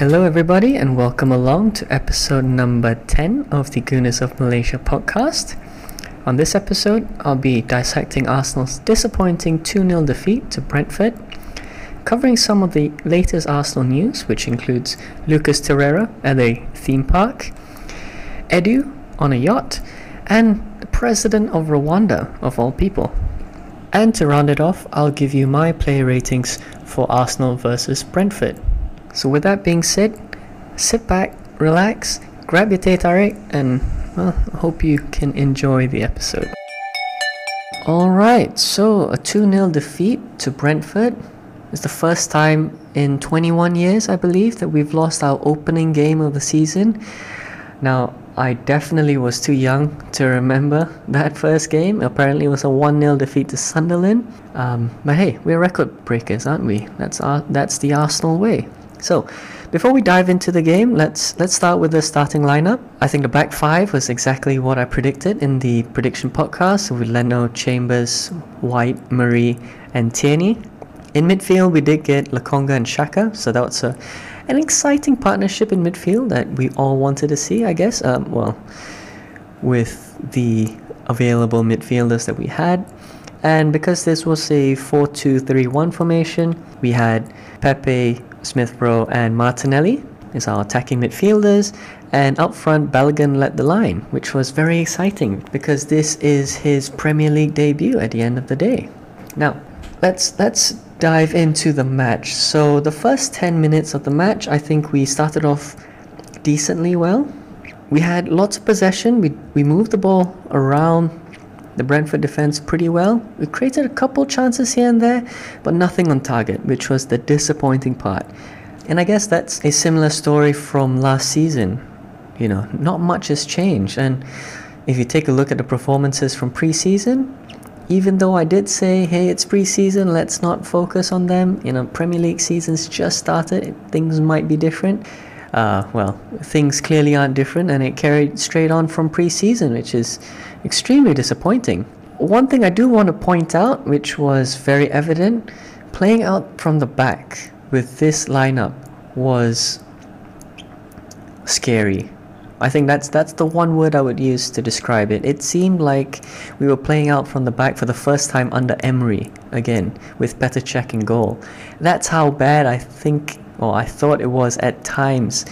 Hello, everybody, and welcome along to episode number 10 of the Gooners of Malaysia podcast. On this episode, I'll be dissecting Arsenal's disappointing 2 0 defeat to Brentford, covering some of the latest Arsenal news, which includes Lucas Torreira at a theme park, Edu on a yacht, and the president of Rwanda, of all people. And to round it off, I'll give you my player ratings for Arsenal versus Brentford. So, with that being said, sit back, relax, grab your teh tarik, and well, I hope you can enjoy the episode. Alright, so a 2 0 defeat to Brentford. It's the first time in 21 years, I believe, that we've lost our opening game of the season. Now, I definitely was too young to remember that first game. Apparently, it was a 1 0 defeat to Sunderland. Um, but hey, we're record breakers, aren't we? That's, our, that's the Arsenal way. So, before we dive into the game, let's let's start with the starting lineup. I think the back five was exactly what I predicted in the prediction podcast with Leno, Chambers, White, Mari, and Tierney. In midfield, we did get Lokonga and Xhaka, so that was a, an exciting partnership in midfield that we all wanted to see, I guess. Um, well, with the available midfielders that we had. And because this was a 4 2 3 1 formation, we had Pepe, Smith Rowe, and Martinelli is our attacking midfielders. And up front, Balogun led the line, which was very exciting because this is his Premier League debut at the end of the day. Now, let's let's dive into the match. So the first 10 minutes of the match, I think we started off decently well. We had lots of possession. We we moved the ball around the Brentford defense pretty well. We created a couple chances here and there, but nothing on target, which was the disappointing part. And I guess that's a similar story from last season. You know, not much has changed. And if you take a look at the performances from preseason, even though I did say, hey, it's preseason, let's not focus on them. You know, Premier League season's just started, things might be different. Uh, well, things clearly aren't different, and it carried straight on from preseason, which is extremely disappointing. One thing I do want to point out, which was very evident, playing out from the back with this lineup was scary. I think that's that's the one word I would use to describe it. It seemed like we were playing out from the back for the first time under Emery again with Petr Cech in goal. That's how bad I think or I thought it was at times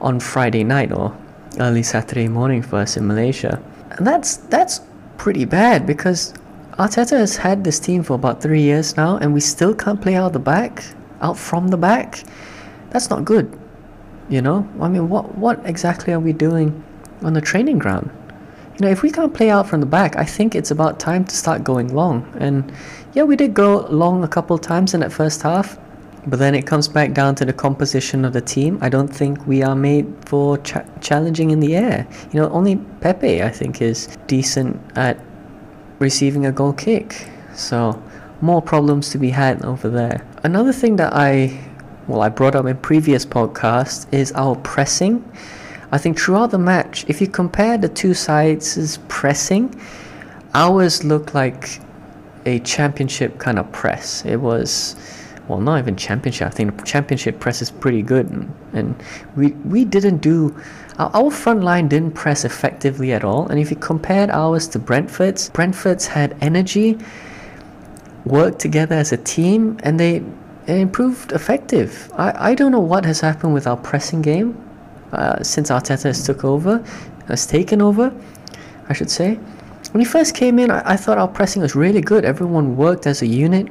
on Friday night or early Saturday morning for us in Malaysia. And that's that's pretty bad because Arteta has had this team for about three years now, and we still can't play out the back, out from the back. That's not good. You know, I mean, what what exactly are we doing on the training ground? You know, if we can't play out from the back, I think it's about time to start going long. And yeah, we did go long a couple times in that first half, but then it comes back down to the composition of the team. I don't think we are made for ch- challenging in the air. You know, only Pepe, I think, is decent at receiving a goal kick. So, more problems to be had over there. Another thing that I, well, I brought up in previous podcasts is our pressing. I think throughout the match, if you compare the two sides' pressing, ours looked like a championship kind of press. It was well, not even championship. I think the championship press is pretty good, and, and we we didn't do our, our front line didn't press effectively at all. And if you compared ours to Brentford's, Brentford's had energy, worked together as a team, and they, they improved effective. I, I don't know what has happened with our pressing game uh, since Arteta has took over, has taken over, I should say. When he first came in, I, I thought our pressing was really good. Everyone worked as a unit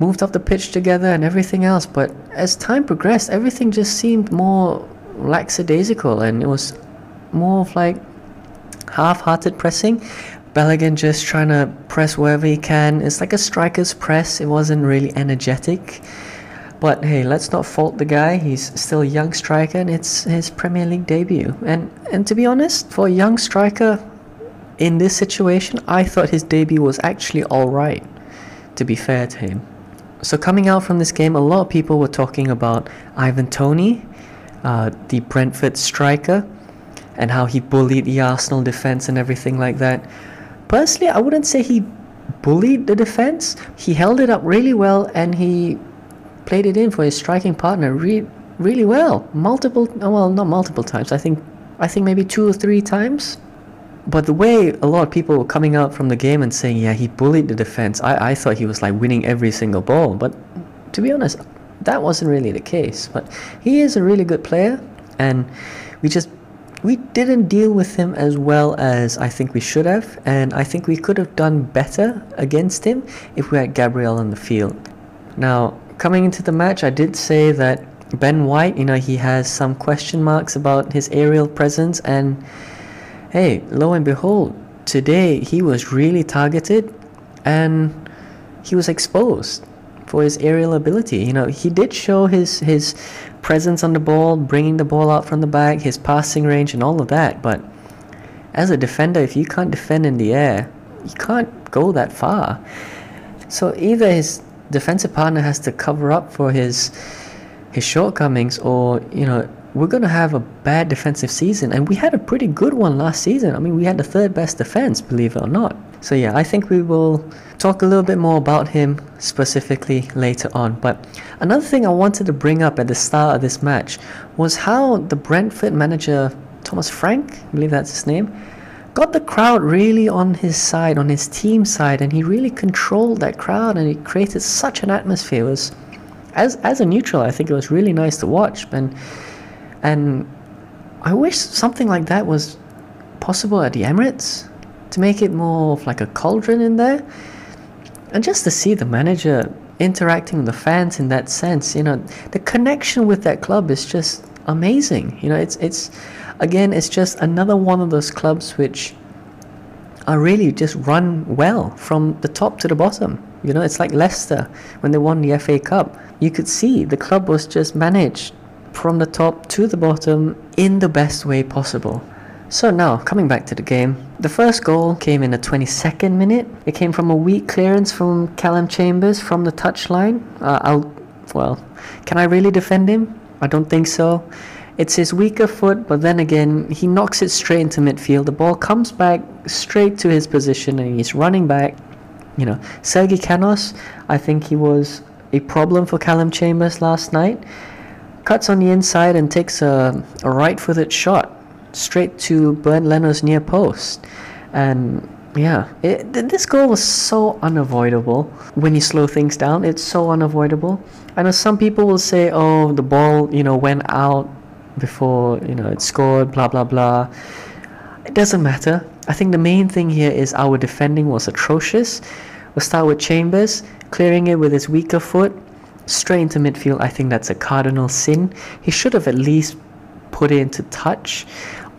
moved up the pitch together and everything else. But as time progressed, everything just seemed more lackadaisical and it was more of like half-hearted pressing. Balogun just trying to press wherever he can. It's like a striker's press. It wasn't really energetic. But hey, let's not fault the guy. He's still a young striker and it's his Premier League debut. And and to be honest, for a young striker in this situation, I thought his debut was actually alright, to be fair to him. So coming out from this game, a lot of people were talking about Ivan Toney, uh, the Brentford striker, and how he bullied the Arsenal defense and everything like that. Personally, I wouldn't say he bullied the defense. He held it up really well and he played it in for his striking partner. Re- really well. Multiple, well, not multiple times. I think, I think maybe two or three times. But the way a lot of people were coming out from the game and saying, yeah, he bullied the defense, I, I thought he was like winning every single ball. But to be honest, that wasn't really the case. But he is a really good player, and we just we didn't deal with him as well as I think we should have, and I think we could have done better against him if we had Gabriel on the field. Now, coming into the match, I did say that Ben White, you know, he has some question marks about his aerial presence, and hey, lo and behold, today he was really targeted and he was exposed for his aerial ability. You know, he did show his his presence on the ball, bringing the ball out from the back, his passing range, and all of that. But as a defender, if you can't defend in the air, you can't go that far. So either his defensive partner has to cover up for his his shortcomings, or you know, we're gonna have a bad defensive season. And we had a pretty good one last season. I mean, we had the third best defense, believe it or not. So yeah, I think we will talk a little bit more about him specifically later on. But another thing I wanted to bring up at the start of this match was how the Brentford manager Thomas Frank, I believe that's his name, got the crowd really on his side, on his team side, and he really controlled that crowd and he created such an atmosphere. It was as as a neutral, I think it was really nice to watch and and I wish something like that was possible at the Emirates to make it more of like a cauldron in there. And just to see the manager interacting with the fans in that sense, you know, the connection with that club is just amazing. You know, it's it's again, it's just another one of those clubs which are really just run well from the top to the bottom. You know, it's like Leicester when they won the FA Cup. You could see the club was just managed from the top to the bottom in the best way possible. So now, coming back to the game, the first goal came in the 22nd minute. It came from a weak clearance from Callum Chambers from the touchline. Uh, I'll, well, can I really defend him? I don't think so. It's his weaker foot, but then again, he knocks it straight into midfield. The ball comes back straight to his position and he's running back. You know, Sergi Canos, I think he was a problem for Callum Chambers last night. Cuts on the inside and takes a, a right footed shot straight to Bernd Leno's near post. And yeah, it, this goal was so unavoidable when you slow things down. It's so unavoidable. I know some people will say, oh, the ball, you know, went out before, you know, it scored, blah, blah, blah. It doesn't matter. I think the main thing here is our defending was atrocious. We'll start with Chambers, clearing it with his weaker foot, straight into midfield. I think that's a cardinal sin. He should have at least put it into touch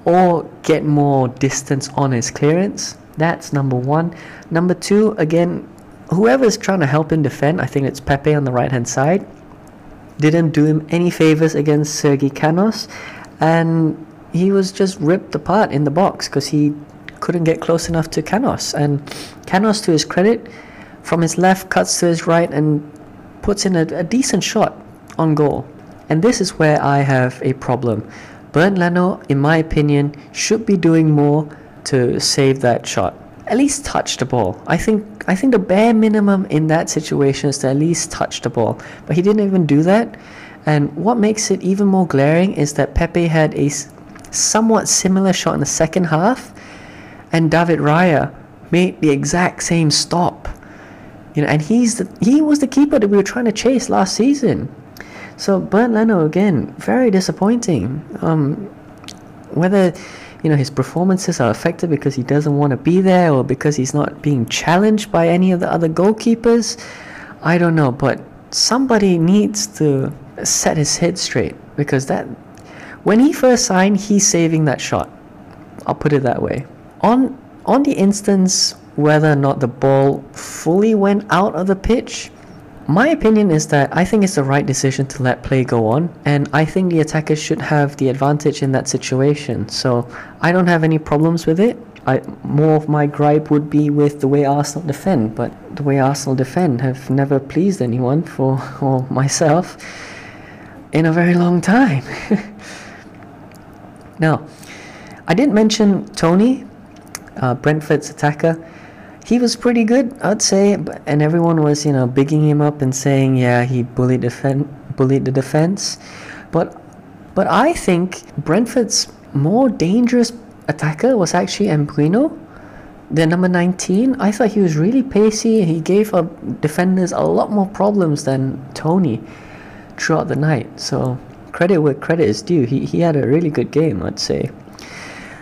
or get more distance on his clearance. That's number one. Number two, again, whoever's trying to help him defend, I think it's Pepe on the right hand side, didn't do him any favors against Sergi Canos, and he was just ripped apart in the box because he couldn't get close enough to Canos. And Canos, to his credit, from his left cuts to his right and puts in a, a decent shot on goal. And this is where I have a problem. Bernd Leno, in my opinion, should be doing more to save that shot. At least touch the ball. I think I think the bare minimum in that situation is to at least touch the ball. But he didn't even do that. And what makes it even more glaring is that Pepe had a somewhat similar shot in the second half, and David Raya made the exact same stop. You know, and he's the, he was the keeper that we were trying to chase last season. So Bernd Leno again, very disappointing. Um, whether you know his performances are affected because he doesn't want to be there or because he's not being challenged by any of the other goalkeepers, I don't know. But somebody needs to set his head straight because that when he first signed, he's saving that shot. I'll put it that way. On on the instance whether or not the ball fully went out of the pitch, my opinion is that I think it's the right decision to let play go on, and I think the attackers should have the advantage in that situation. So I don't have any problems with it. I, more of my gripe would be with the way Arsenal defend, but the way Arsenal defend have never pleased anyone for or myself in a very long time. now, I didn't mention Toney, uh, Brentford's attacker he was pretty good, I'd say, and everyone was, you know, bigging him up and saying, yeah, he bullied defend, bullied the defense. But but I think Brentford's more dangerous attacker was actually Mbeumo, the number 19. I thought he was really pacey. He gave up defenders a lot more problems than Toney throughout the night. So credit where credit is due. He he had a really good game, I'd say.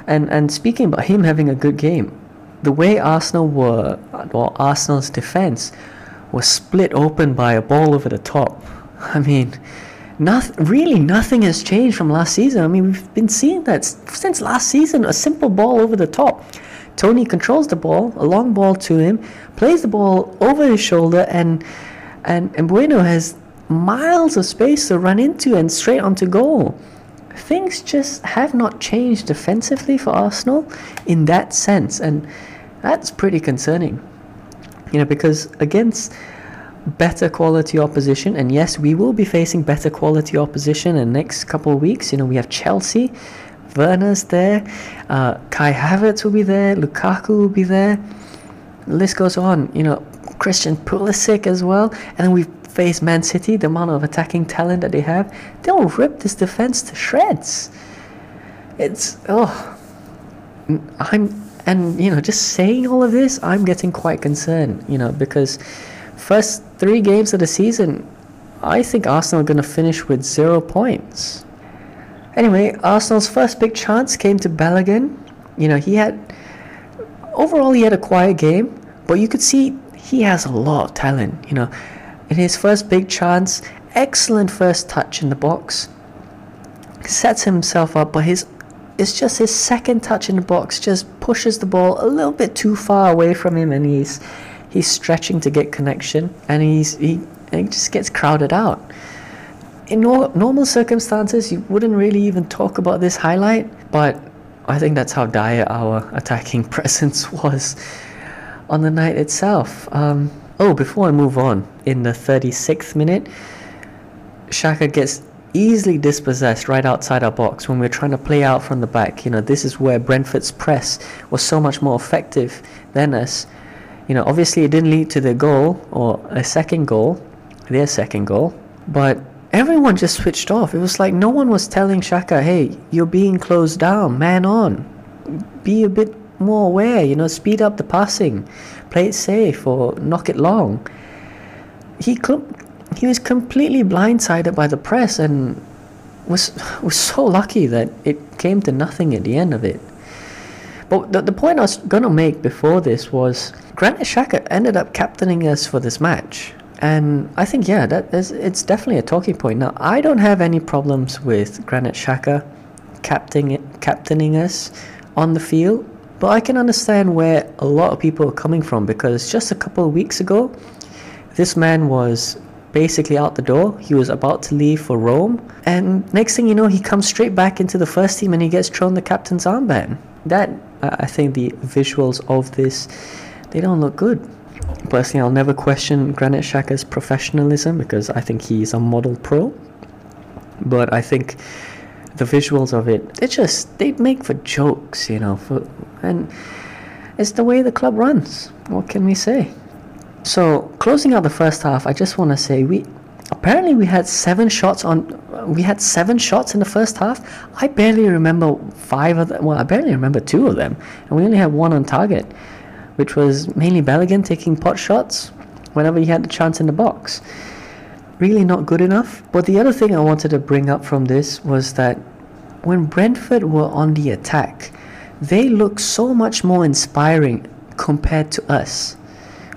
And and speaking about him having a good game, the way Arsenal were, or Arsenal's defense was split open by a ball over the top. I mean, nothing, really nothing has changed from last season. I mean, we've been seeing that since last season. A simple ball over the top. Toney controls the ball, a long ball to him, plays the ball over his shoulder, and and, and Mbeumo has miles of space to run into and straight onto goal. Things just have not changed defensively for Arsenal in that sense, and that's pretty concerning. You know, because against better quality opposition, and yes, we will be facing better quality opposition in the next couple of weeks. You know, we have Chelsea, Werner's there, uh, Kai Havertz will be there, Lukaku will be there. The list goes on. You know, Christian Pulisic as well, and then we face Man City, the amount of attacking talent that they have, they'll rip this defense to shreds. It's oh, I'm and you know just saying all of this, I'm getting quite concerned. You know because first three games of the season, I think Arsenal are going to finish with zero points. Anyway, Arsenal's first big chance came to Balogun. You know he had overall he had a quiet game, but you could see he has a lot of talent. You know in his first big chance, excellent first touch in the box. Sets himself up, but his it's just his second touch in the box just pushes the ball a little bit too far away from him, and he's he's stretching to get connection, and he's he, he just gets crowded out. In no, normal circumstances, you wouldn't really even talk about this highlight, but I think that's how dire our attacking presence was on the night itself. Um, Oh, before I move on, in the 36th minute, Xhaka gets easily dispossessed right outside our box when we were trying to play out from the back. You know, this is where Brentford's press was so much more effective than us. You know, obviously it didn't lead to the goal or a second goal, their second goal, but everyone just switched off. It was like no one was telling Xhaka, hey, you're being closed down, man on. Be a bit more aware, you know, speed up the passing, play it safe or knock it long. He cl- he was completely blindsided by the press and was was so lucky that it came to nothing at the end of it. But the, the point I was going to make before this was Granit Xhaka ended up captaining us for this match. And I think, yeah, that is, it's definitely a talking point. Now, I don't have any problems with Granit Xhaka captaining, captaining us on the field. But I can understand where a lot of people are coming from because just a couple of weeks ago, this man was basically out the door. He was about to leave for Rome, and next thing you know, he comes straight back into the first team and he gets thrown the captain's armband. That I think the visuals of this they don't look good. Personally, I'll never question Granit Xhaka's professionalism because I think he's a model pro. But I think the visuals of it, they just they make for jokes, you know, for, and it's the way the club runs. What can we say? So closing out the first half, I just want to say we apparently we had seven shots on. We had seven shots in the first half. I barely remember five of them. Well, I barely remember two of them, and we only had one on target, which was mainly Balogun taking pot shots whenever he had the chance in the box really not good enough. But the other thing I wanted to bring up from this was that when Brentford were on the attack, they looked so much more inspiring compared to us.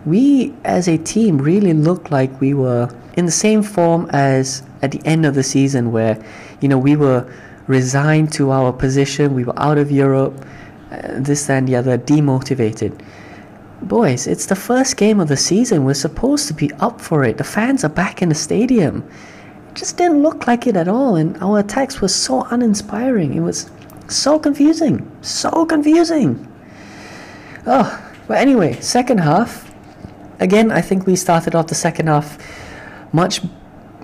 We as a team really looked like we were in the same form as at the end of the season where you know we were resigned to our position, we were out of Europe, uh, this and the other, demotivated. Boys, it's the first game of the season. We're supposed to be up for it. The fans are back in the stadium. It just didn't look like it at all, and our attacks were so uninspiring. It was so confusing. So confusing. Oh, but anyway, second half. Again, I think we started off the second half much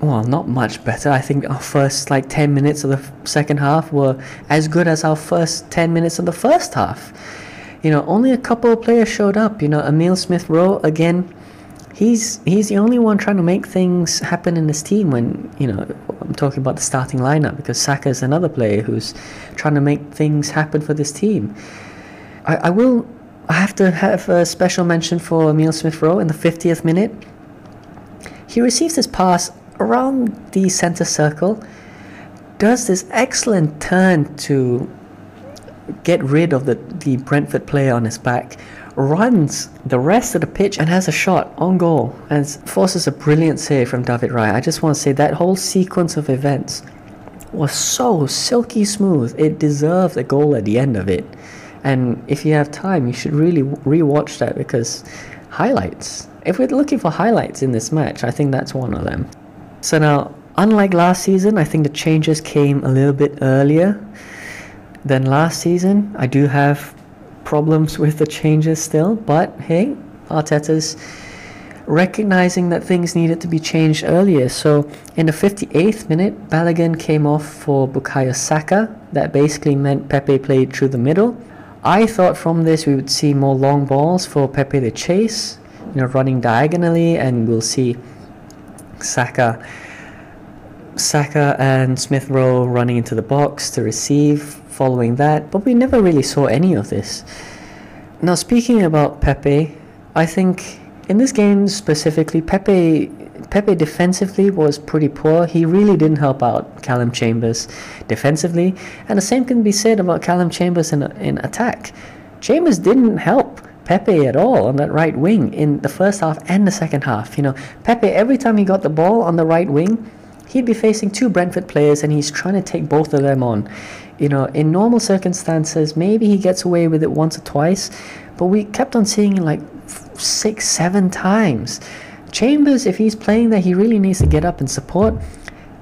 well, not much better. I think our first like 10 minutes of the second half were as good as our first 10 minutes of the first half you know, only a couple of players showed up. You know, Emil Smith Rowe again, he's he's the only one trying to make things happen in this team when you know I'm talking about the starting lineup because Saka is another player who's trying to make things happen for this team. I, I will I have to have a special mention for Emil Smith Rowe in the 50th minute. He receives this pass around the center circle, does this excellent turn to get rid of the, the Brentford player on his back, runs the rest of the pitch and has a shot on goal and forces a brilliant save from David Raya. I just want to say that whole sequence of events was so silky smooth. It deserved a goal at the end of it. And if you have time, you should really re-watch that because highlights. If we're looking for highlights in this match, I think that's one of them. So now, unlike last season, I think the changes came a little bit earlier than last season. I do have problems with the changes still, but hey, Arteta's recognizing that things needed to be changed earlier. So in the 58th minute, Balogun came off for Bukayo Saka. That basically meant Pepe played through the middle. I thought from this we would see more long balls for Pepe to chase, you know, running diagonally, and we'll see Saka, Saka and Smith Rowe running into the box to receive. Following that, but we never really saw any of this. Now, speaking about Pepe, I think in this game specifically, Pepe Pepe defensively was pretty poor. He really didn't help out Callum Chambers defensively, and the same can be said about Callum Chambers in in attack. Chambers didn't help Pepe at all on that right wing in the first half and the second half. You know, Pepe every time he got the ball on the right wing, he'd be facing two Brentford players and he's trying to take both of them on. You know, in normal circumstances, maybe he gets away with it once or twice, but we kept on seeing like six, seven times. Chambers, if he's playing there, he really needs to get up and support.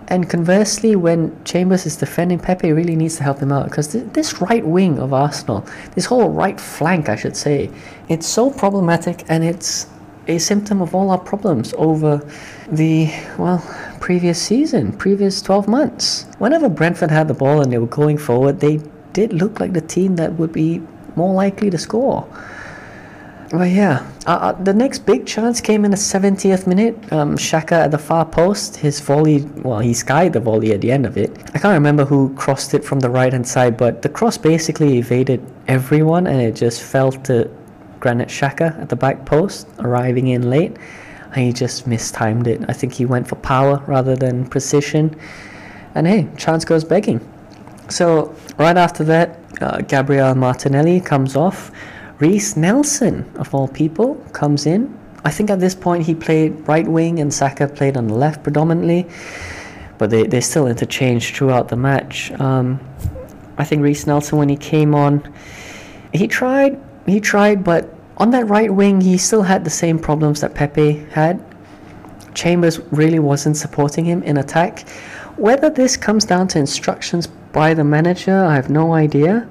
And conversely, when Chambers is defending, Pepe really needs to help him out because th- this right wing of Arsenal, this whole right flank, I should say, it's so problematic and it's a symptom of all our problems over the, well, previous season, previous 12 months. Whenever Brentford had the ball and they were going forward, they did look like the team that would be more likely to score. Well, yeah. Uh, uh, the next big chance came in the 70th minute. Um, Xhaka at the far post, his volley, well, he skied the volley at the end of it. I can't remember who crossed it from the right hand side, but the cross basically evaded everyone and it just fell to Granit Xhaka at the back post, arriving in late. And he just mistimed it. I think he went for power rather than precision. And hey, chance goes begging. So, right after that, uh, Gabriel Martinelli comes off Reiss Nelson, of all people, comes in. I think at this point he played right wing and Saka played on the left predominantly, but they, they still interchanged throughout the match. Um, I think Reiss Nelson, when he came on, he tried, he tried, but on that right wing, he still had the same problems that Pepe had. Chambers really wasn't supporting him in attack. Whether this comes down to instructions by the manager, I have no idea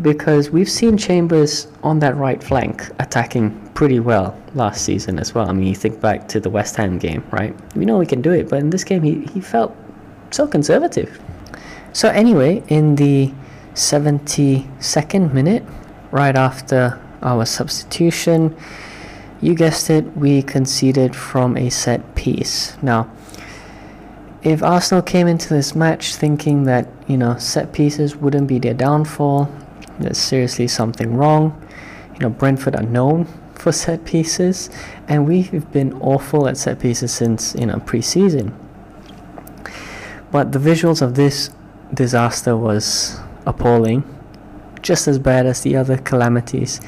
because we've seen Chambers on that right flank attacking pretty well last season as well. I mean, you think back to the West Ham game, right? We know we can do it, but in this game, he, he felt so conservative. So, anyway, in the 72nd minute, right after our substitution, you guessed it, we conceded from a set piece. Now, if Arsenal came into this match thinking that, you know, set pieces wouldn't be their downfall, there's seriously something wrong. You know, Brentford are known for set pieces, and we've been awful at set pieces since you know pre-season. But the visuals of this disaster was appalling, just as bad as the other calamities,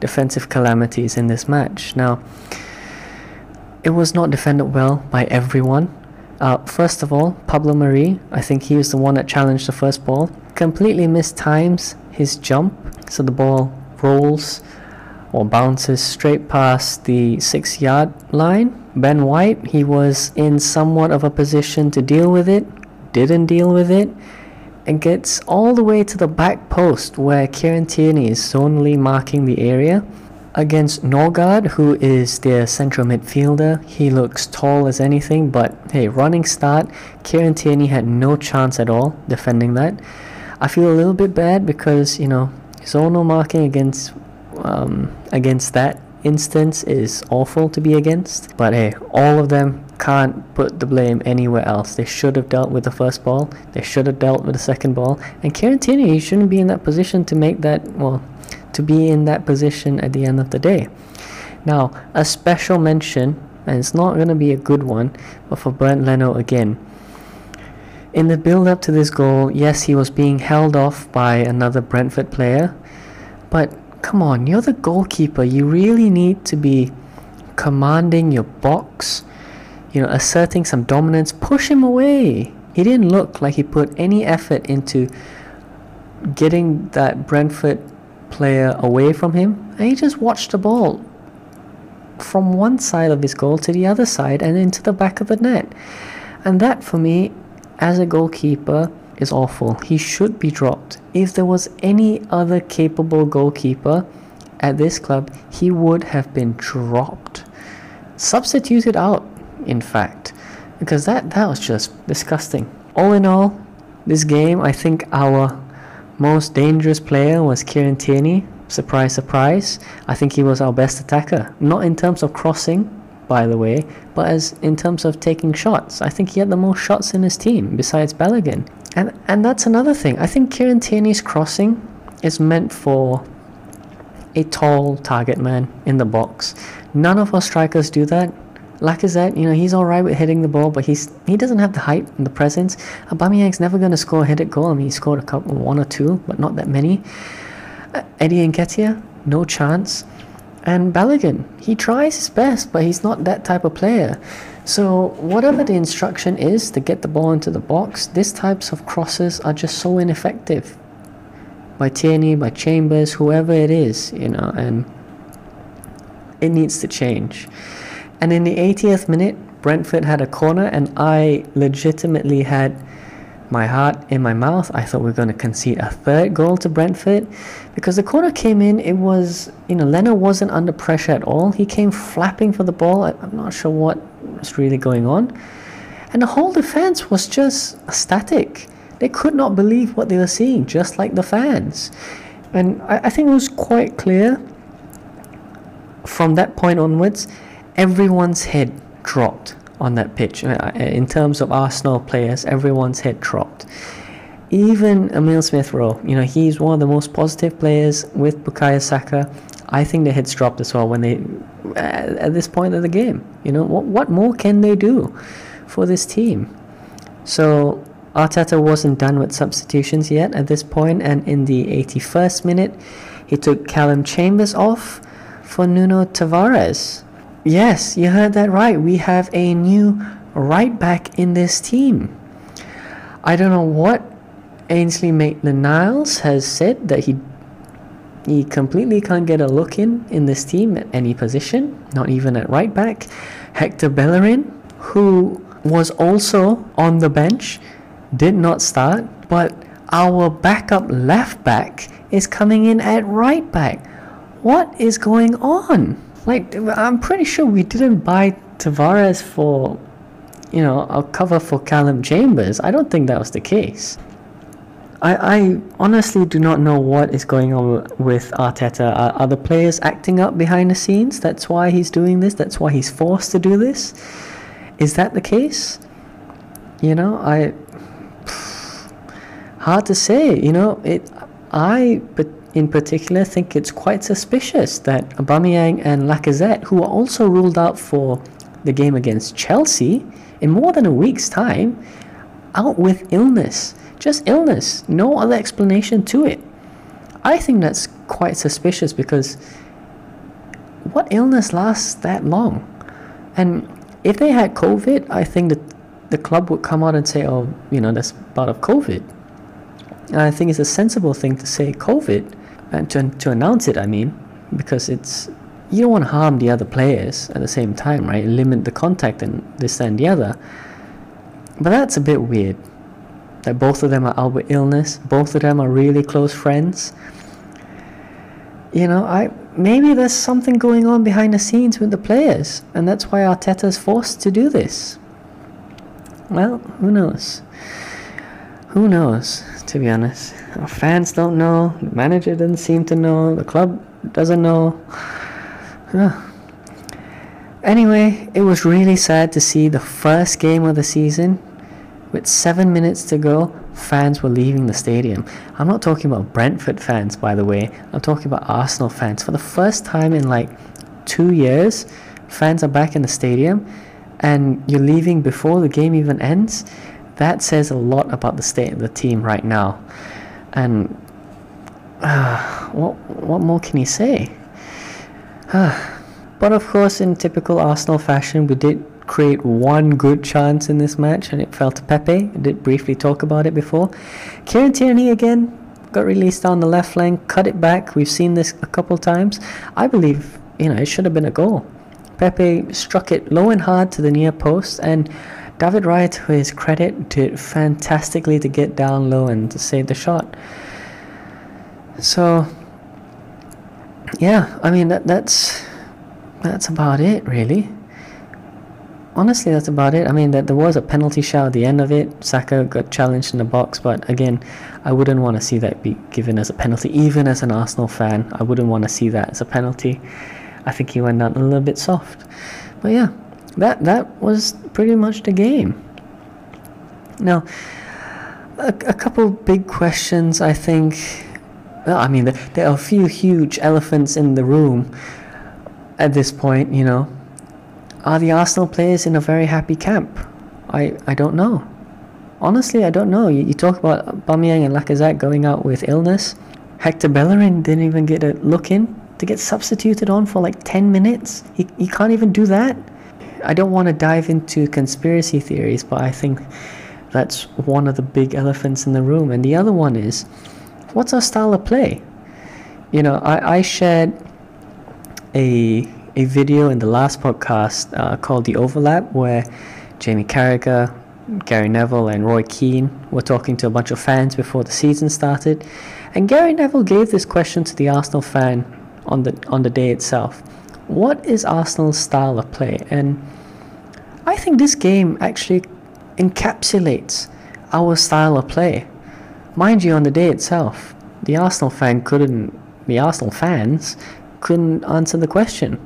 defensive calamities in this match. Now, it was not defended well by everyone. Uh, first of all, Pablo Mari, I think he was the one that challenged the first ball, completely missed times his jump, so the ball rolls or bounces straight past the six yard line. Ben White, he was in somewhat of a position to deal with it, didn't deal with it, and gets all the way to the back post where Kieran Tierney is zonally marking the area. Against Norgaard, who is their central midfielder, he looks tall as anything, but hey, running start, Kieran Tierney had no chance at all defending that. I feel a little bit bad because you know zonal marking against um, against that instance is awful to be against, but hey, all of them can't put the blame anywhere else. They should have dealt with the first ball, they should have dealt with the second ball, and Tierney shouldn't be in that position to make that, well, to be in that position at the end of the day. Now, a special mention, and it's not going to be a good one, but for Bernd Leno again. In the build up to this goal, yes, he was being held off by another Brentford player, but come on, you're the goalkeeper. You really need to be commanding your box, you know, asserting some dominance. Push him away. He didn't look like he put any effort into getting that Brentford player away from him, and he just watched the ball from one side of his goal to the other side and into the back of the net. And that, for me, as a goalkeeper, is awful. He should be dropped. If there was any other capable goalkeeper at this club, he would have been dropped. Substituted out, in fact, because that, that was just disgusting. All in all, this game, I think our most dangerous player was Kieran Tierney. Surprise, surprise. I think he was our best attacker. Not in terms of crossing, by the way, but as in terms of taking shots. I think he had the most shots in his team besides Balogun. And and that's another thing. I think Kieran Tierney's crossing is meant for a tall target man in the box. None of our strikers do that. Lacazette, you know, he's all right with hitting the ball, but he's he doesn't have the height and the presence. Aubameyang's never going to score a headed goal. I mean, he scored a couple, one or two, but not that many. Uh, Eddie Nketiah, no chance. And Balogun, he tries his best, but he's not that type of player. So whatever the instruction is to get the ball into the box, these types of crosses are just so ineffective. By Tierney, by Chambers, whoever it is, you know, and it needs to change. And in the 80th minute, Brentford had a corner, and I legitimately had my heart in my mouth. I thought we were going to concede a third goal to Brentford because the corner came in. It was, you know, Leno wasn't under pressure at all. He came flapping for the ball. I, am not sure what was really going on. And the whole defense was just static. They could not believe what they were seeing, just like the fans. And I, I think it was quite clear from that point onwards, everyone's head dropped on that pitch. Uh, in terms of Arsenal players, everyone's head dropped. Even Emil Smith Rowe, you know, he's one of the most positive players with Bukayo Saka. I think their heads dropped as well when they, at this point of the game. You know, what, what more can they do for this team? So Arteta wasn't done with substitutions yet at this point, and in the 81st minute, he took Callum Chambers off for Nuno Tavares. Yes, you heard that right. We have a new right back in this team. I don't know what Ainsley Maitland-Niles has said that he he completely can't get a look in in this team at any position, not even at right back. Hector Bellerin, who was also on the bench, did not start, but our backup left back is coming in at right back. What is going on? Like, I'm pretty sure we didn't buy Tavares for, you know, a cover for Callum Chambers. I don't think that was the case. I, I honestly do not know what is going on with Arteta. Are, are the players acting up behind the scenes? That's why he's doing this? That's why he's forced to do this? Is that the case? You know, I. Hard to say. You know, it. I. But in particular think it's quite suspicious that Aubameyang and Lacazette, who are also ruled out for the game against Chelsea in more than a week's time, out with illness. Just illness, no other explanation to it. I think that's quite suspicious because what illness lasts that long? And if they had COVID, I think that the club would come out and say, oh, you know, that's part of COVID. And I think it's a sensible thing to say COVID and to, to announce it, I mean, because it's you don't want to harm the other players at the same time, right? Limit the contact and this and the other. But that's a bit weird. That both of them are out with illness, both of them are really close friends. You know, I maybe there's something going on behind the scenes with the players, and that's why Arteta's forced to do this. Well, who knows? Who knows, to be honest. Our fans don't know, the manager doesn't seem to know, the club doesn't know. Anyway, it was really sad to see the first game of the season, with seven minutes to go, fans were leaving the stadium. I'm not talking about Brentford fans, by the way. I'm talking about Arsenal fans. For the first time in like two years, fans are back in the stadium, and you're leaving before the game even ends. That says a lot about the state of the team right now. And uh, what what more can you say? Uh, but of course, in typical Arsenal fashion, we did create one good chance in this match, and it fell to Pepe. I did briefly talk about it before. Kieran Tierney again got released on the left flank, cut it back. We've seen this a couple times. I believe you know it should have been a goal. Pepe struck it low and hard to the near post, and David Raya, to his credit, did fantastically to get down low and to save the shot. So, yeah, I mean that that's that's about it, really. Honestly, that's about it. I mean, that there was a penalty shout at the end of it. Saka got challenged in the box, but again, I wouldn't want to see that be given as a penalty. Even as an Arsenal fan, I wouldn't want to see that as a penalty. I think he went down a little bit soft. But yeah, that that was pretty much the game. Now, a, a couple big questions. I think. Well, I mean, there, are a few huge elephants in the room at this point, you know, are the Arsenal players in a very happy camp? I, I don't know. Honestly, I don't know. You, you talk about Aubameyang and Lacazette going out with illness. Hector Bellerin didn't even get a look in to get substituted on for like 10 minutes. He, he can't even do that. I don't want to dive into conspiracy theories, but I think that's one of the big elephants in the room. And the other one is, what's our style of play? You know, I, I shared a a video in the last podcast uh, called The Overlap, where Jamie Carragher, Gary Neville, and Roy Keane were talking to a bunch of fans before the season started. And Gary Neville gave this question to the Arsenal fan on the on the day itself. What is Arsenal's style of play? And I think this game actually encapsulates our style of play. Mind you, on the day itself, the Arsenal fan couldn't the Arsenal fans couldn't answer the question.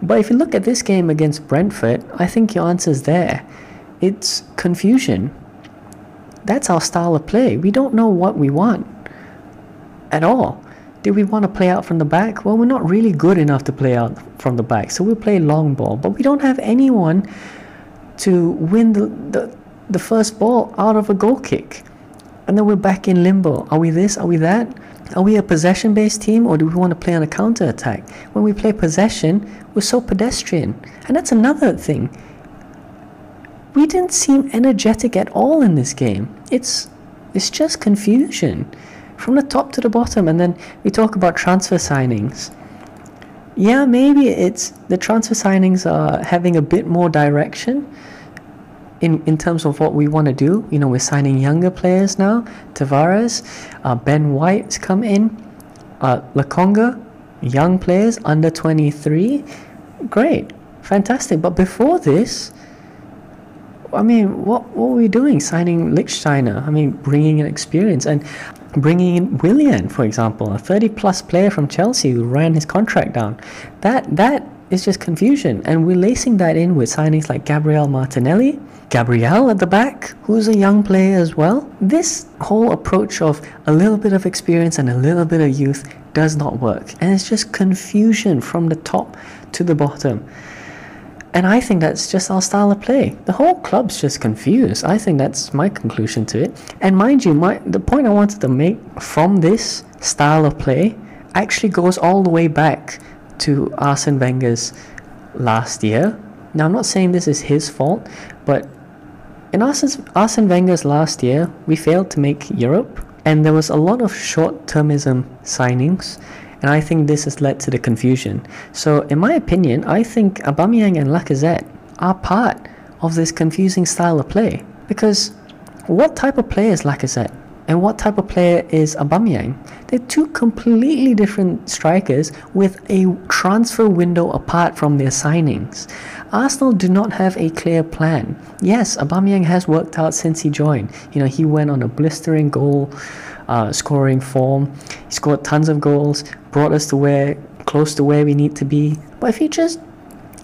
But if you look at this game against Brentford, I think your answer's there. It's confusion. That's our style of play. We don't know what we want at all. Do we want to play out from the back? Well, we're not really good enough to play out from the back, so we'll play long ball. But we don't have anyone to win the, the, the first ball out of a goal kick. And then we're back in limbo. Are we this? Are we that? Are we a possession based team or do we want to play on a counter attack? When we play possession, we're so pedestrian. And that's another thing. We didn't seem energetic at all in this game. It's it's just confusion from the top to the bottom and then we talk about transfer signings. Yeah, maybe it's the transfer signings are having a bit more direction, in, in terms of what we want to do, you know, we're signing younger players now. Tavares, uh, Ben White's come in, uh, Lokonga, young players under 23. Great, fantastic. But before this, I mean, what, what were we doing? Signing Lichtsteiner, I mean, bringing in experience and bringing in Willian, for example, a 30 plus player from Chelsea who ran his contract down. That, that is just confusion. And we're lacing that in with signings like Gabriel Martinelli, Gabriel at the back, who's a young player as well. This whole approach of a little bit of experience and a little bit of youth does not work. And it's just confusion from the top to the bottom. And I think that's just our style of play. The whole club's just confused. I think that's my conclusion to it. And mind you, my the point I wanted to make from this style of play actually goes all the way back to Arsene Wenger's last year. Now, I'm not saying this is his fault, but in Arsene, Arsene Wenger's last year, we failed to make Europe, and there was a lot of short-termism signings, and I think this has led to the confusion. So, in my opinion, I think Aubameyang and Lacazette are part of this confusing style of play. Because what type of player is Lacazette? And what type of player is Aubameyang? They're two completely different strikers with a transfer window apart from their signings. Arsenal do not have a clear plan. Yes, Aubameyang has worked out since he joined. You know, he went on a blistering goal uh, scoring form. He scored tons of goals, brought us to where close to where we need to be. But if you just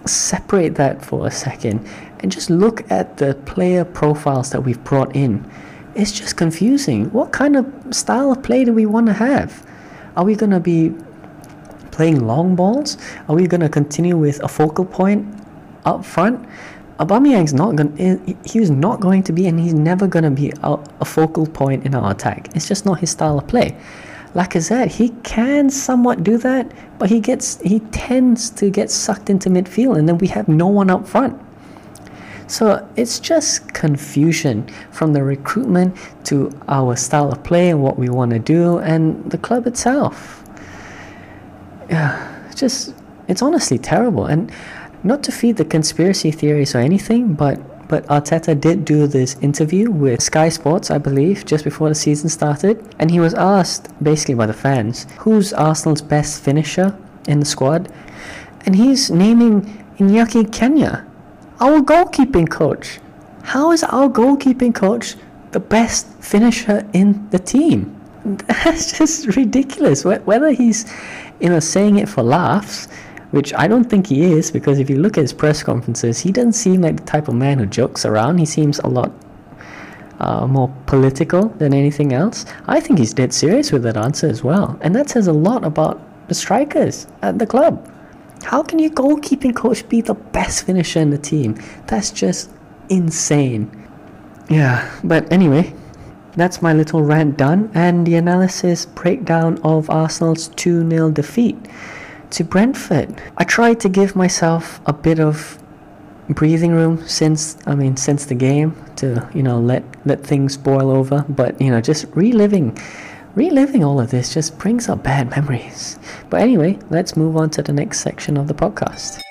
separate that for a second and just look at the player profiles that we've brought in, it's just confusing. What kind of style of play do we want to have? Are we going to be playing long balls? Are we going to continue with a focal point up front? Aubameyang's not going. He's not going to be, and he's never going to be a, a, focal point in our attack. It's just not his style of play. Lacazette, he can somewhat do that, but he gets he tends to get sucked into midfield, and then we have no one up front. So it's just confusion from the recruitment to our style of play and what we want to do, and the club itself. Yeah, just it's honestly terrible, and not to feed the conspiracy theories or anything, but but Arteta did do this interview with Sky Sports, I believe, just before the season started, and he was asked basically by the fans, who's Arsenal's best finisher in the squad, and he's naming Iñaki Caña, our goalkeeping coach. How is our goalkeeping coach the best finisher in the team? That's just ridiculous. Whether he's, you know, saying it for laughs which I don't think he is because if you look at his press conferences, he doesn't seem like the type of man who jokes around. He seems a lot uh, more political than anything else. I think he's dead serious with that answer as well, and that says a lot about the strikers at the club. How can your goalkeeping coach be the best finisher in the team? That's just insane. Yeah, but anyway, that's my little rant done, and the analysis breakdown of Arsenal's 2 0 defeat to Brentford. I tried to give myself a bit of breathing room since I mean since the game to you know let let things boil over but you know just reliving reliving all of this just brings up bad memories but anyway let's move on to the next section of the podcast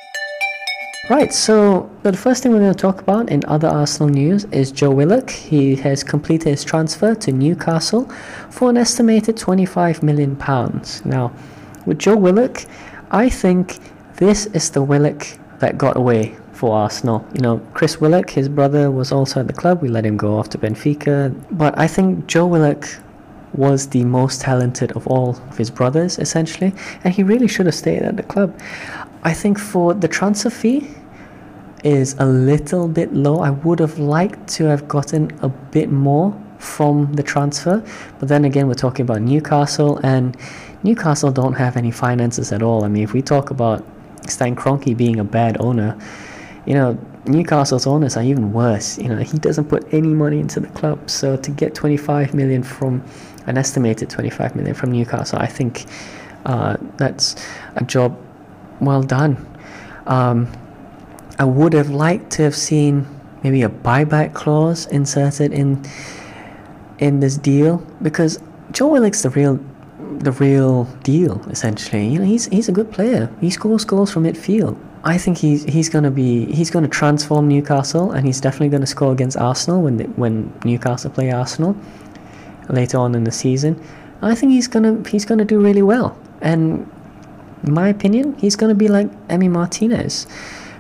Right, so the first thing we're going to talk about in other Arsenal news is Joe Willock. He has completed his transfer to Newcastle for an estimated £25 million. Now, with Joe Willock, I think this is the Willock that got away for Arsenal. You know, Chris Willock, his brother, was also at the club. We let him go off to Benfica. But I think Joe Willock was the most talented of all of his brothers, essentially, and he really should have stayed at the club. I think for the transfer fee is a little bit low. I would have liked to have gotten a bit more from the transfer, but then again, we're talking about Newcastle and Newcastle don't have any finances at all. I mean, if we talk about Stan Kroenke being a bad owner, you know, Newcastle's owners are even worse. You know, he doesn't put any money into the club. So to get 25 million from an estimated 25 million from Newcastle, I think uh, that's a job well done. Um, I would have liked to have seen maybe a buyback clause inserted in in this deal because Joe Willock's the real the real deal essentially. You know, he's he's a good player. He scores goals from midfield. I think he's he's going to be he's going to transform Newcastle, and he's definitely going to score against Arsenal when when Newcastle play Arsenal later on in the season. I think he's gonna he's gonna do really well, and in my opinion, he's gonna be like Emi Martinez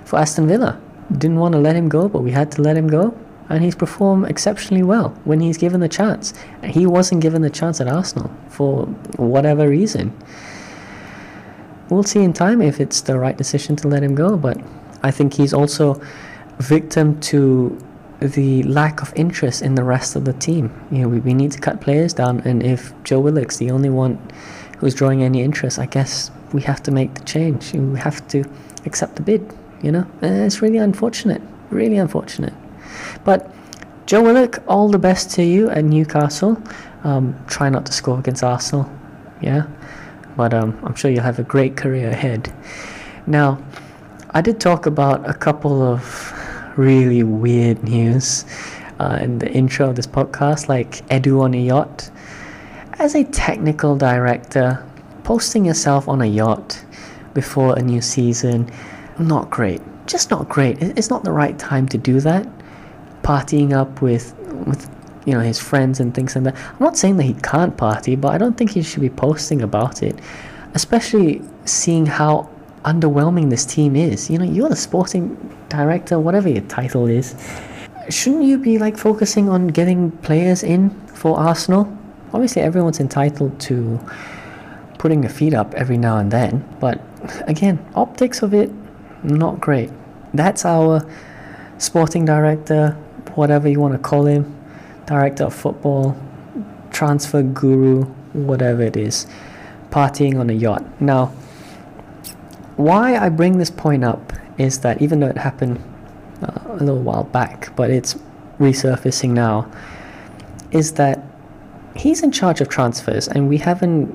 for Aston Villa. Didn't want to let him go, but we had to let him go and he's performed exceptionally well when he's given the chance. He wasn't given the chance at Arsenal for whatever reason. We'll see in time if it's the right decision to let him go, but I think he's also victim to the lack of interest in the rest of the team. You know, we, we need to cut players down, and if Joe Willock's the only one who's drawing any interest, I guess we have to make the change. We have to accept the bid. You know, and it's really unfortunate. Really unfortunate. But Joe Willock, all the best to you at Newcastle. Um, try not to score against Arsenal, yeah. But um, I'm sure you'll have a great career ahead. Now, I did talk about a couple of really weird news uh, in the intro of this podcast, like Edu on a yacht. As a technical director, posting yourself on a yacht before a new season, not great. Just not great. It's not the right time to do that partying up with with you know his friends and things like that. I'm not saying that he can't party, but I don't think he should be posting about it, especially seeing how underwhelming this team is. You know, you're the sporting director, whatever your title is. Shouldn't you be like focusing on getting players in for Arsenal? Obviously, everyone's entitled to putting their feet up every now and then, but again, optics of it, not great. That's our sporting director, whatever you want to call him, director of football, transfer guru, whatever it is, partying on a yacht. Now, why I bring this point up is that even though it happened uh, a little while back, but it's resurfacing now, is that he's in charge of transfers, and we haven't,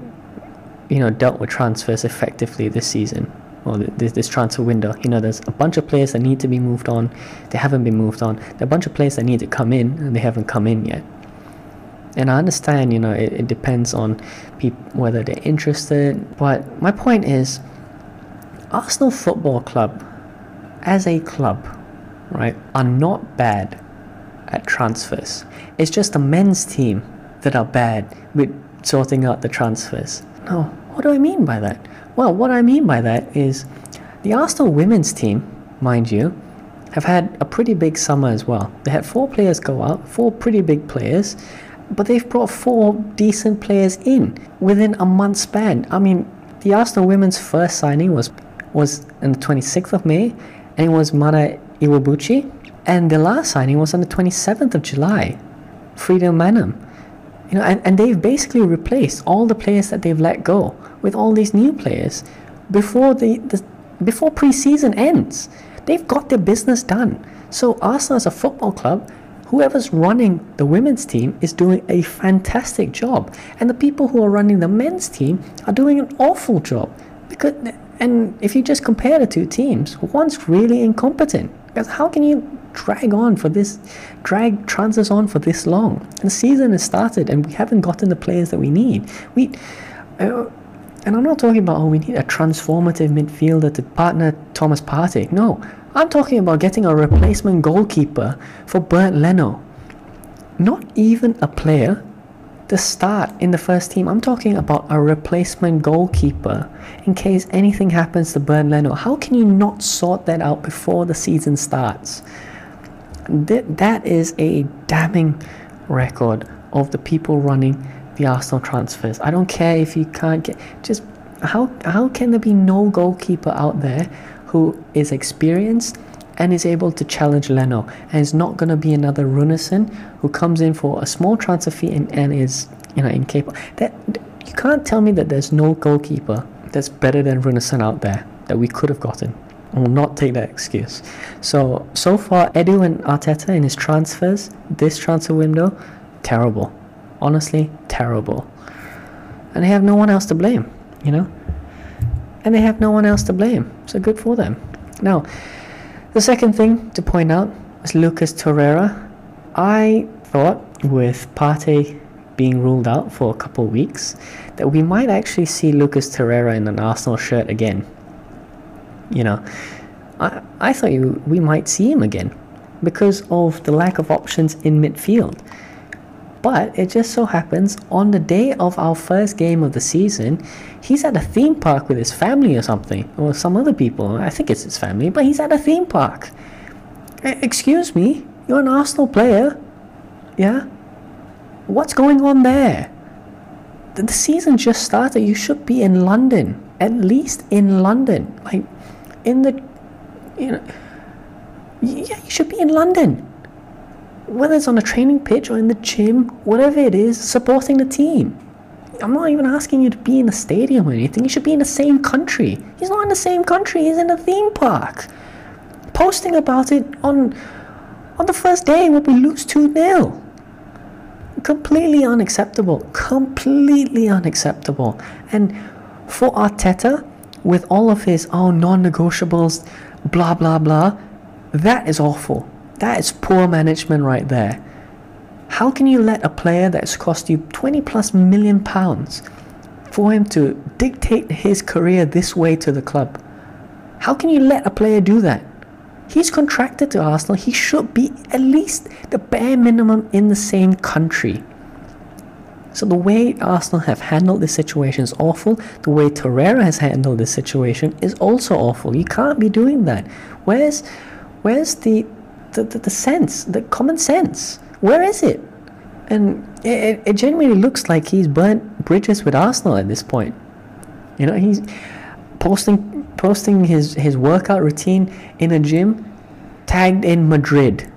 you know, dealt with transfers effectively this season or this, this transfer window. You know, there's a bunch of players that need to be moved on. They haven't been moved on. There are a bunch of players that need to come in, and they haven't come in yet. And I understand, you know, it, it depends on whether they're interested. But my point is, Arsenal Football Club, as a club, right, are not bad at transfers. It's just the men's team that are bad with sorting out the transfers. No, what do I mean by that? Well, what I mean by that is the Arsenal women's team, mind you, have had a pretty big summer as well. They had four players go out, four pretty big players, but they've brought four decent players in within a month span. I mean, the Arsenal women's first signing was was on the 26th of May, and it was Mana Iwabuchi, and the last signing was on the 27th of July, Frida Maanum. You know, and, and they've basically replaced all the players that they've let go with all these new players before the, the before pre-season ends. They've got their business done. So Arsenal as a football club whoever's running the women's team is doing a fantastic job. And the people who are running the men's team are doing an awful job. Because and if you just compare the two teams one's really incompetent. Because how can you drag on for this drag transfers on for this long? And the season has started and we haven't gotten the players that we need. We uh, and I'm not talking about oh we need a transformative midfielder to partner Thomas Partey no I'm talking about getting a replacement goalkeeper for Bernd Leno. Not even a player to start in the first team. I'm talking about a replacement goalkeeper in case anything happens to Bernd Leno. How can you not sort that out before the season starts? That is a damning record of the people running the Arsenal transfers. I don't care if you can't get just how how can there be no goalkeeper out there who is experienced and is able to challenge Leno and is not going to be another Runarsson who comes in for a small transfer fee and, and is you know incapable. That you can't tell me that there's no goalkeeper that's better than Runarsson out there that we could have gotten. I will not take that excuse. So so far, Edu and Arteta in his transfers this transfer window, terrible. Honestly, terrible. And they have no one else to blame. You know and they have no one else to blame. So good for them. Now, the second thing to point out is Lucas Torreira. I thought with Partey being ruled out for a couple of weeks that we might actually see Lucas Torreira in an Arsenal shirt again. You know, I, I thought you, we might see him again because of the lack of options in midfield. But it just so happens on the day of our first game of the season, he's at a theme park with his family or something, or some other people. I think it's his family, but he's at a theme park. Excuse me, you're an Arsenal player. Yeah? What's going on there? The season just started. You should be in London. At least in London. Like, in the. You know. Yeah, you should be in London whether it's on a training pitch or in the gym, whatever it is, supporting the team. I'm not even asking you to be in the stadium or anything. You should be in the same country. He's not in the same country. He's in a theme park. Posting about it on on the first day when we lose 2 0. Completely unacceptable. Completely unacceptable. And for Arteta, with all of his oh non negotiables, blah blah blah, that is awful. That is poor management right there. How can you let a player that's cost you 20 plus million pounds for him to dictate his career this way to the club? How can you let a player do that? He's contracted to Arsenal. He should be at least the bare minimum in the same country. So the way Arsenal have handled this situation is awful. The way Torreira has handled this situation is also awful. You can't be doing that. Where's where's the the, the, the sense, the common sense. Where is it? And it, it genuinely looks like he's burnt bridges with Arsenal at this point. You know, he's posting posting his, his workout routine in a gym tagged in Madrid.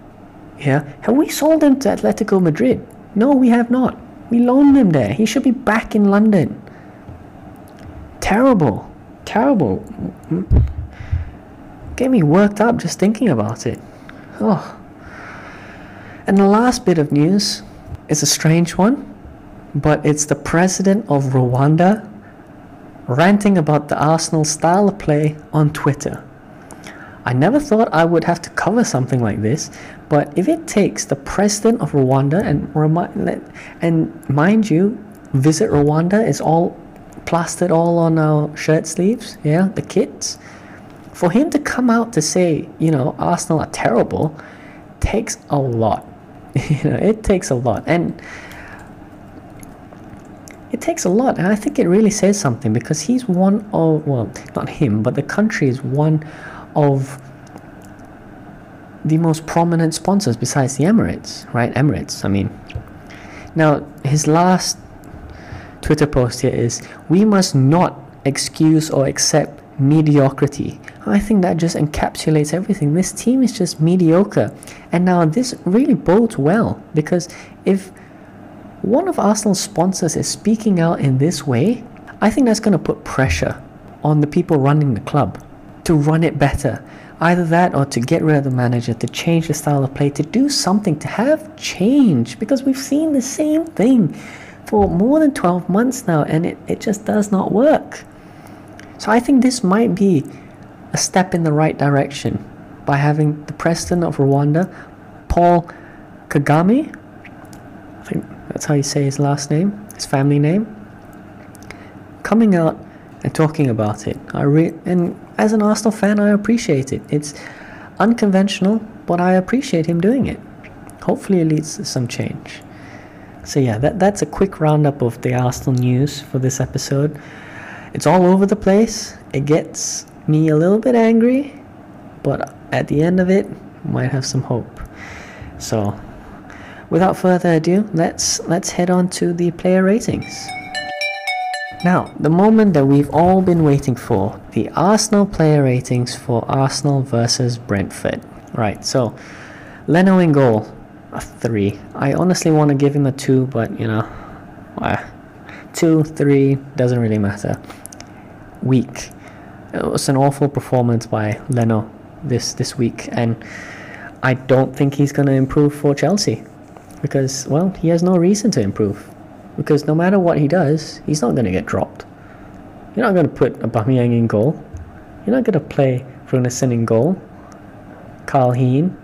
Yeah, have we sold him to Atletico Madrid? No, we have not. We loaned him there. He should be back in London. Terrible, terrible. Hmm? Get me worked up just thinking about it. Oh. And the last bit of news is a strange one, but it's the president of Rwanda ranting about the Arsenal style of play on Twitter. I never thought I would have to cover something like this, but if it takes the president of Rwanda and remind and mind you, visit Rwanda is all plastered all on our shirt sleeves, yeah, the kits. For him to come out to say, you know, Arsenal are terrible, takes a lot. you know, it takes a lot, and it takes a lot, and I think it really says something because he's one of well, not him, but the country is one of the most prominent sponsors besides the Emirates, right? Emirates, I mean. Now, his last Twitter post here is We must not excuse or accept mediocrity. I think that just encapsulates everything. This team is just mediocre. And now this really bodes well because if one of Arsenal's sponsors is speaking out in this way, I think that's going to put pressure on the people running the club to run it better. Either that or to get rid of the manager, to change the style of play, to do something, to have change. Because we've seen the same thing for more than 12 months now and it, it just does not work. So I think this might be a step in the right direction by having the president of Rwanda, Paul Kagame, I think that's how you say his last name, his family name, coming out and talking about it. I re- and as an Arsenal fan, I appreciate it. It's unconventional, but I appreciate him doing it. Hopefully, it leads to some change. So yeah, that that's a quick roundup of the Arsenal news for this episode. It's all over the place. It gets me a little bit angry, but at the end of it, might have some hope. So, without further ado, let's let's head on to the player ratings. Now, the moment that we've all been waiting for, the Arsenal player ratings for Arsenal versus Brentford. Right, so Leno in goal, a 3. I honestly want to give him a 2, but you know, uh, 2, 3, doesn't really matter. Weak. It was an awful performance by Leno this, this week, and I don't think he's going to improve for Chelsea because, well, he has no reason to improve because no matter what he does, he's not going to get dropped. You're not going to put a Aubameyang in goal. You're not going to play Runarsson in goal. Karl Hein,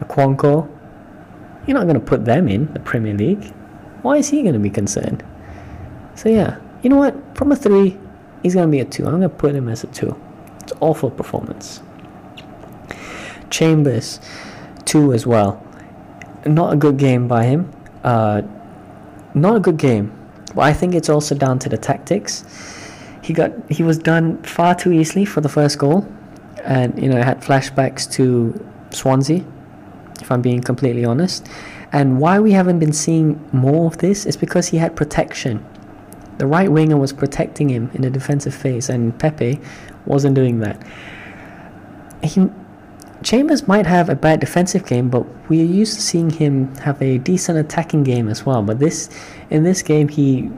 Okonkwo. You're not going to put them in the Premier League. Why is he going to be concerned? So yeah, you know what? From a three, he's going to be a two. I'm going to put him as a two. It's awful performance. Chambers, two as well. Not a good game by him. Uh, not a good game. But I think it's also down to the tactics. He got he was done far too easily for the first goal, and you know I had flashbacks to Swansea. If I'm being completely honest, and why we haven't been seeing more of this is because he had protection. The right winger was protecting him in the defensive phase, and Pepe wasn't doing that. He Chambers might have a bad defensive game, but we're used to seeing him have a decent attacking game as well. But this, in this game, he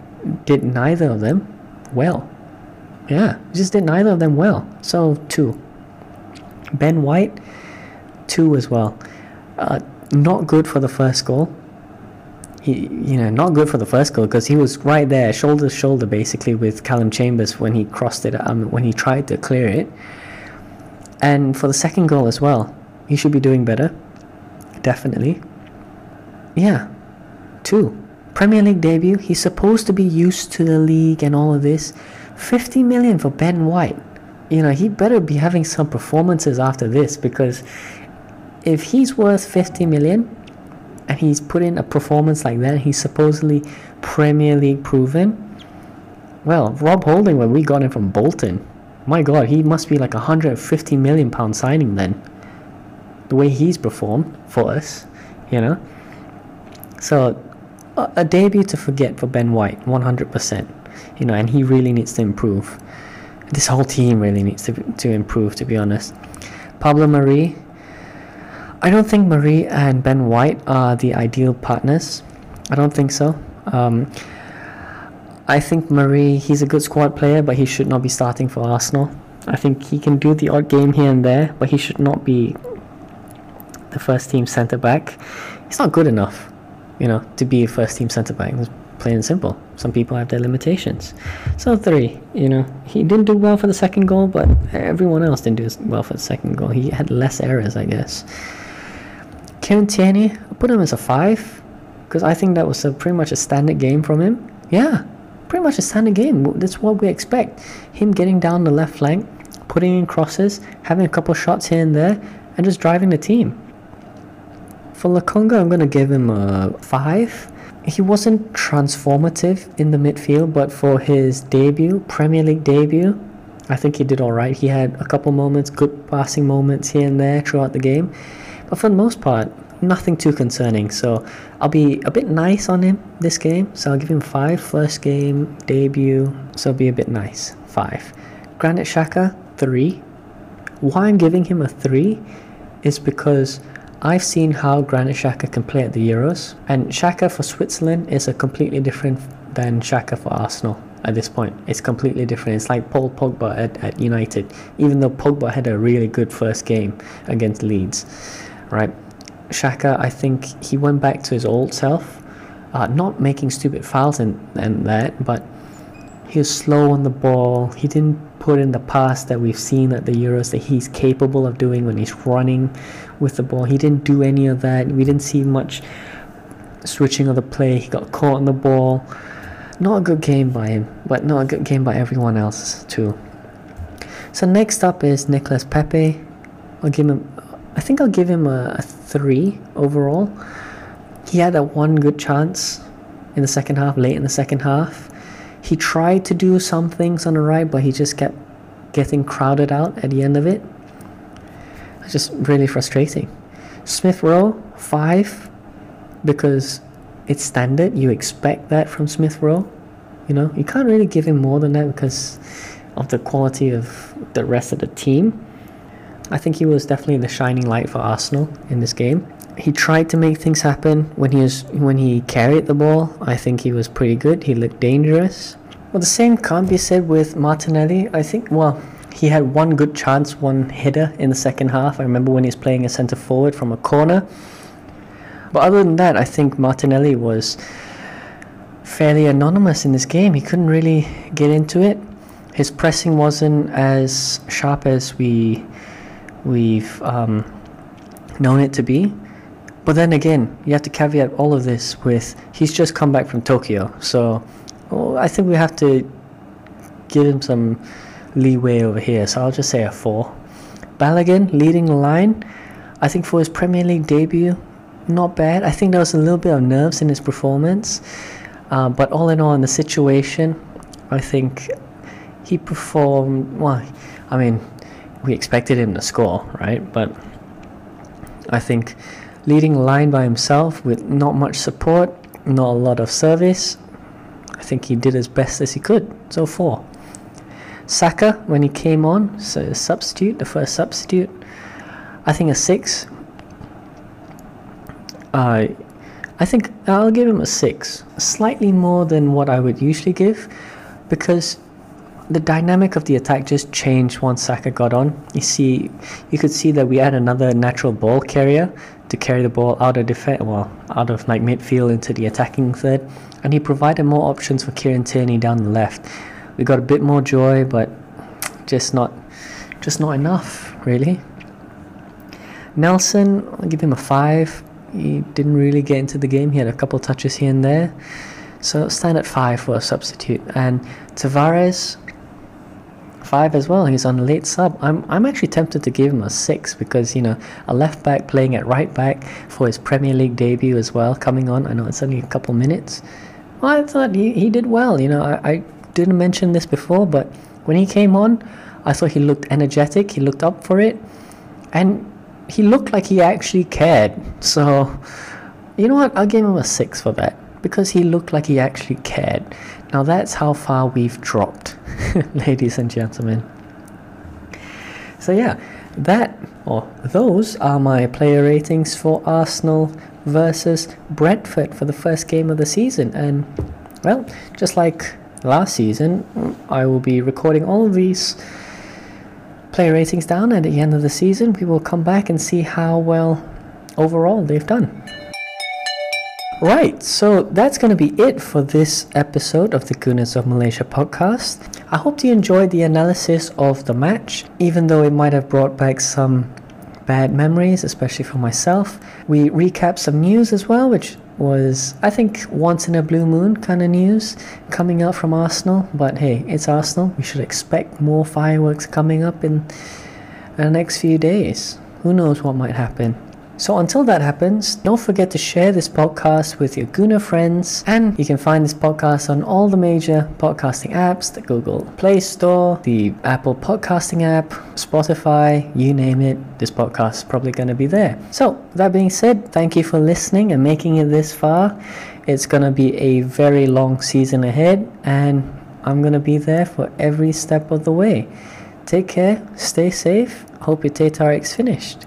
did neither of them well. Yeah, he just did neither of them well. So two. Ben White, two as well. Uh, not good for the first goal. He, you know, not good for the first goal because he was right there, shoulder to shoulder, basically with Callum Chambers when he crossed it. Um, when he tried to clear it and for the second goal as well, he should be doing better. Definitely. Yeah. Two. Premier League debut. He's supposed to be used to the league and all of this. 50 million for Ben White. You know, he better be having some performances after this because if he's worth 50 million and he's put in a performance like that, he's supposedly Premier League proven. Well, Rob Holding, when we got him from Bolton, my god, he must be like a 150 million pound signing then. The way he's performed for us, you know? So, a, a debut to forget for Ben White, 100%. You know, and he really needs to improve. this whole team really needs to to improve. To be honest, Pablo Mari. I don't think Mari and Ben White are the ideal partners. I don't think so. Um, I think Mari, he's a good squad player, but he should not be starting for Arsenal. I think he can do the odd game here and there, but he should not be the first team centre back. He's not good enough, you know, to be a first team centre back. It's plain and simple. Some people have their limitations. So three, you know, he didn't do well for the second goal, but everyone else didn't do as well for the second goal. He had less errors, I guess. Kieran Tierney, I put him as a five because I think that was a, pretty much a standard game from him. Yeah, pretty much a standard game. That's what we expect. Him getting down the left flank, putting in crosses, having a couple shots here and there, and just driving the team. For Lokonga, I'm going to give him a 5. He wasn't transformative in the midfield, but for his debut, Premier League debut, I think he did alright. He had a couple moments, good passing moments here and there throughout the game. But for the most part, nothing too concerning. So I'll be a bit nice on him this game. So I'll give him five first game, debut. So be a bit nice. 5. Granit Xhaka 3. Why I'm giving him a 3 is because I've seen how Granit Xhaka can play at the Euros, and Xhaka for Switzerland is a completely different than Xhaka for Arsenal at this point. It's completely different. It's like Paul Pogba at, at United, even though Pogba had a really good first game against Leeds, right? Xhaka, I think he went back to his old self, uh, not making stupid fouls and, and that, but he was slow on the ball. He didn't put in the pass that we've seen at the Euros that he's capable of doing when he's running with the ball. He didn't do any of that. We didn't see much switching of the play. He got caught on the ball. Not a good game by him, but not a good game by everyone else too. So next up is Nicolas Pepe. I'll give him. I think I'll give him a, a three overall. He had that one good chance in the second half, late in the second half he tried to do some things on the right, but he just kept getting crowded out at the end of it. It's just really frustrating. Smith Rowe, five, because it's standard. You expect that from Smith Rowe. You know, you can't really give him more than that because of the quality of the rest of the team. I think he was definitely the shining light for Arsenal in this game. He tried to make things happen when he was when he carried the ball. I think he was pretty good. He looked dangerous. Well, the same can't be said with Martinelli. I think, well, he had one good chance, one header in the second half. I remember when he was playing a centre forward from a corner. But other than that, I think Martinelli was fairly anonymous in this game. He couldn't really get into it. His pressing wasn't as sharp as we we've um, known it to be. But then again, you have to caveat all of this with he's just come back from Tokyo, so well, I think we have to give him some leeway over here, so I'll just say a 4. Balogun leading the line. I think for his Premier League debut, not bad. I think there was a little bit of nerves in his performance, uh, but all in all, in the situation, I think he performed. Well, I mean, we expected him to score, right? But I think leading line by himself with not much support, not a lot of service, I think he did as best as he could. So four. Saka, when he came on, so substitute, the first substitute, I think a six. Uh, I think I'll give him a six, slightly more than what I would usually give, because the dynamic of the attack just changed once Saka got on. You see, you could see that we had another natural ball carrier to carry the ball out of defense, well, out of like midfield into the attacking third, and he provided more options for Kieran Tierney down the left. We got a bit more joy, but just not, just not enough, really. Nelson, I'll give him a five. He didn't really get into the game. He had a couple touches here and there, so stand at five for a substitute. And Tavares, five as well. He's on late sub. I'm I'm actually tempted to give him a six because you know a left back playing at right back for his Premier League debut as well, coming on. I know it's only a couple minutes. Well, I thought he, he did well. You know, I, I didn't mention this before, but when he came on, I thought he looked energetic. He looked up for it, and he looked like he actually cared. So, you know what? I'll give him a six for that because he looked like he actually cared. Now that's how far we've dropped, ladies and gentlemen. So yeah, that or those are my player ratings for Arsenal versus Brentford for the first game of the season. And well, just like last season, I will be recording all of these player ratings down and at the end of the season we will come back and see how well overall they've done. Right, so that's going to be it for this episode of the Gooners of Malaysia podcast. I hope you enjoyed the analysis of the match, even though it might have brought back some bad memories, especially for myself. We recap some news as well, which was, I think, once in a blue moon kind of news coming out from Arsenal. But hey, it's Arsenal. We should expect more fireworks coming up in the next few days. Who knows what might happen? So until that happens, don't forget to share this podcast with your Gooner friends. And you can find this podcast on all the major podcasting apps the Google Play Store, the Apple Podcasting app, Spotify, you name it. This podcast is probably going to be there. So, that being said, thank you for listening and making it this far. It's going to be a very long season ahead, and I'm going to be there for every step of the way. Take care, stay safe. Hope your Tataric's finished.